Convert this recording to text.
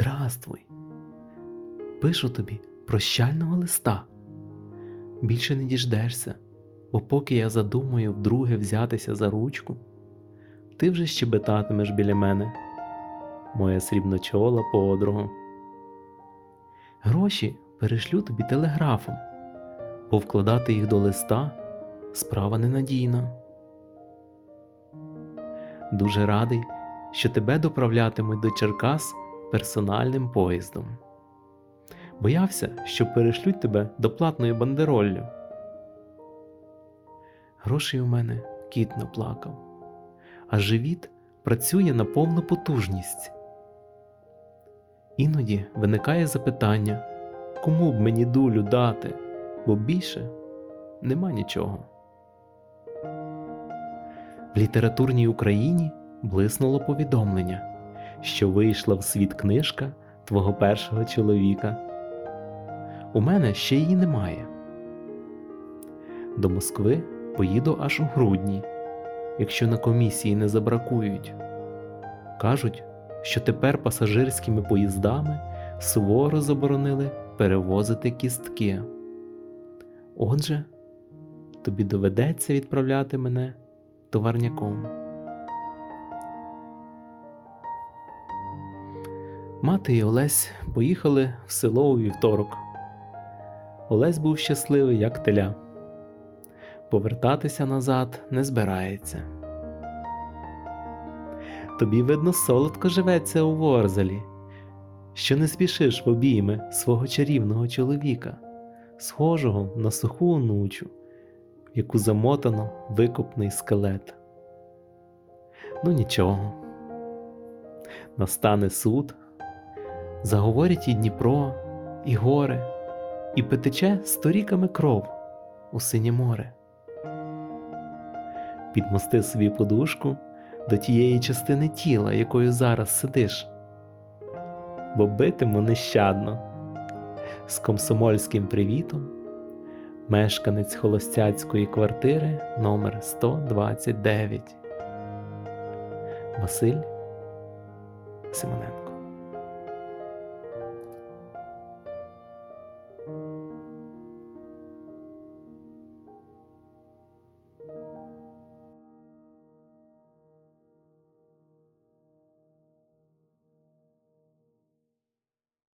Здравствуй. Пишу тобі прощального листа. Більше не діждешся, бо поки я задумаю вдруге взятися за ручку, ти вже щебетатимеш біля мене, моя срібночола подруга. Гроші перешлю тобі телеграфом, бо вкладати їх до листа справа ненадійна. Дуже радий, що тебе доправлятимуть до Черкас персональним поїздом. Боявся, що перешлють тебе до платної бандероллю. Грошей у мене кіт наплакав, а живіт працює на повну потужність. Іноді виникає запитання, кому б мені дулю дати, бо більше нема нічого. В літературній Україні блиснуло повідомлення, що вийшла в світ книжка твого першого чоловіка. У мене ще її немає. До Москви поїду аж у грудні, якщо на комісії не забракують. Кажуть, що тепер пасажирськими поїздами суворо заборонили перевозити кістки. Отже, тобі доведеться відправляти мене товарняком. Мати і Олесь поїхали в село у вівторок. Олесь був щасливий, як теля. Повертатися назад не збирається. Тобі, видно, солодко живеться у Ворзелі, що не спішиш в обійми свого чарівного чоловіка, схожого на суху онучу, яку замотано викопний скелет. Ну нічого. Настане суд, заговорять і Дніпро, і гори, і потече сторіками кров у синє море. Підмости собі подушку до тієї частини тіла, якою зараз сидиш, бо битиму нещадно. З комсомольським привітом, мешканець холостяцької квартири номер 129 Василь Симоненко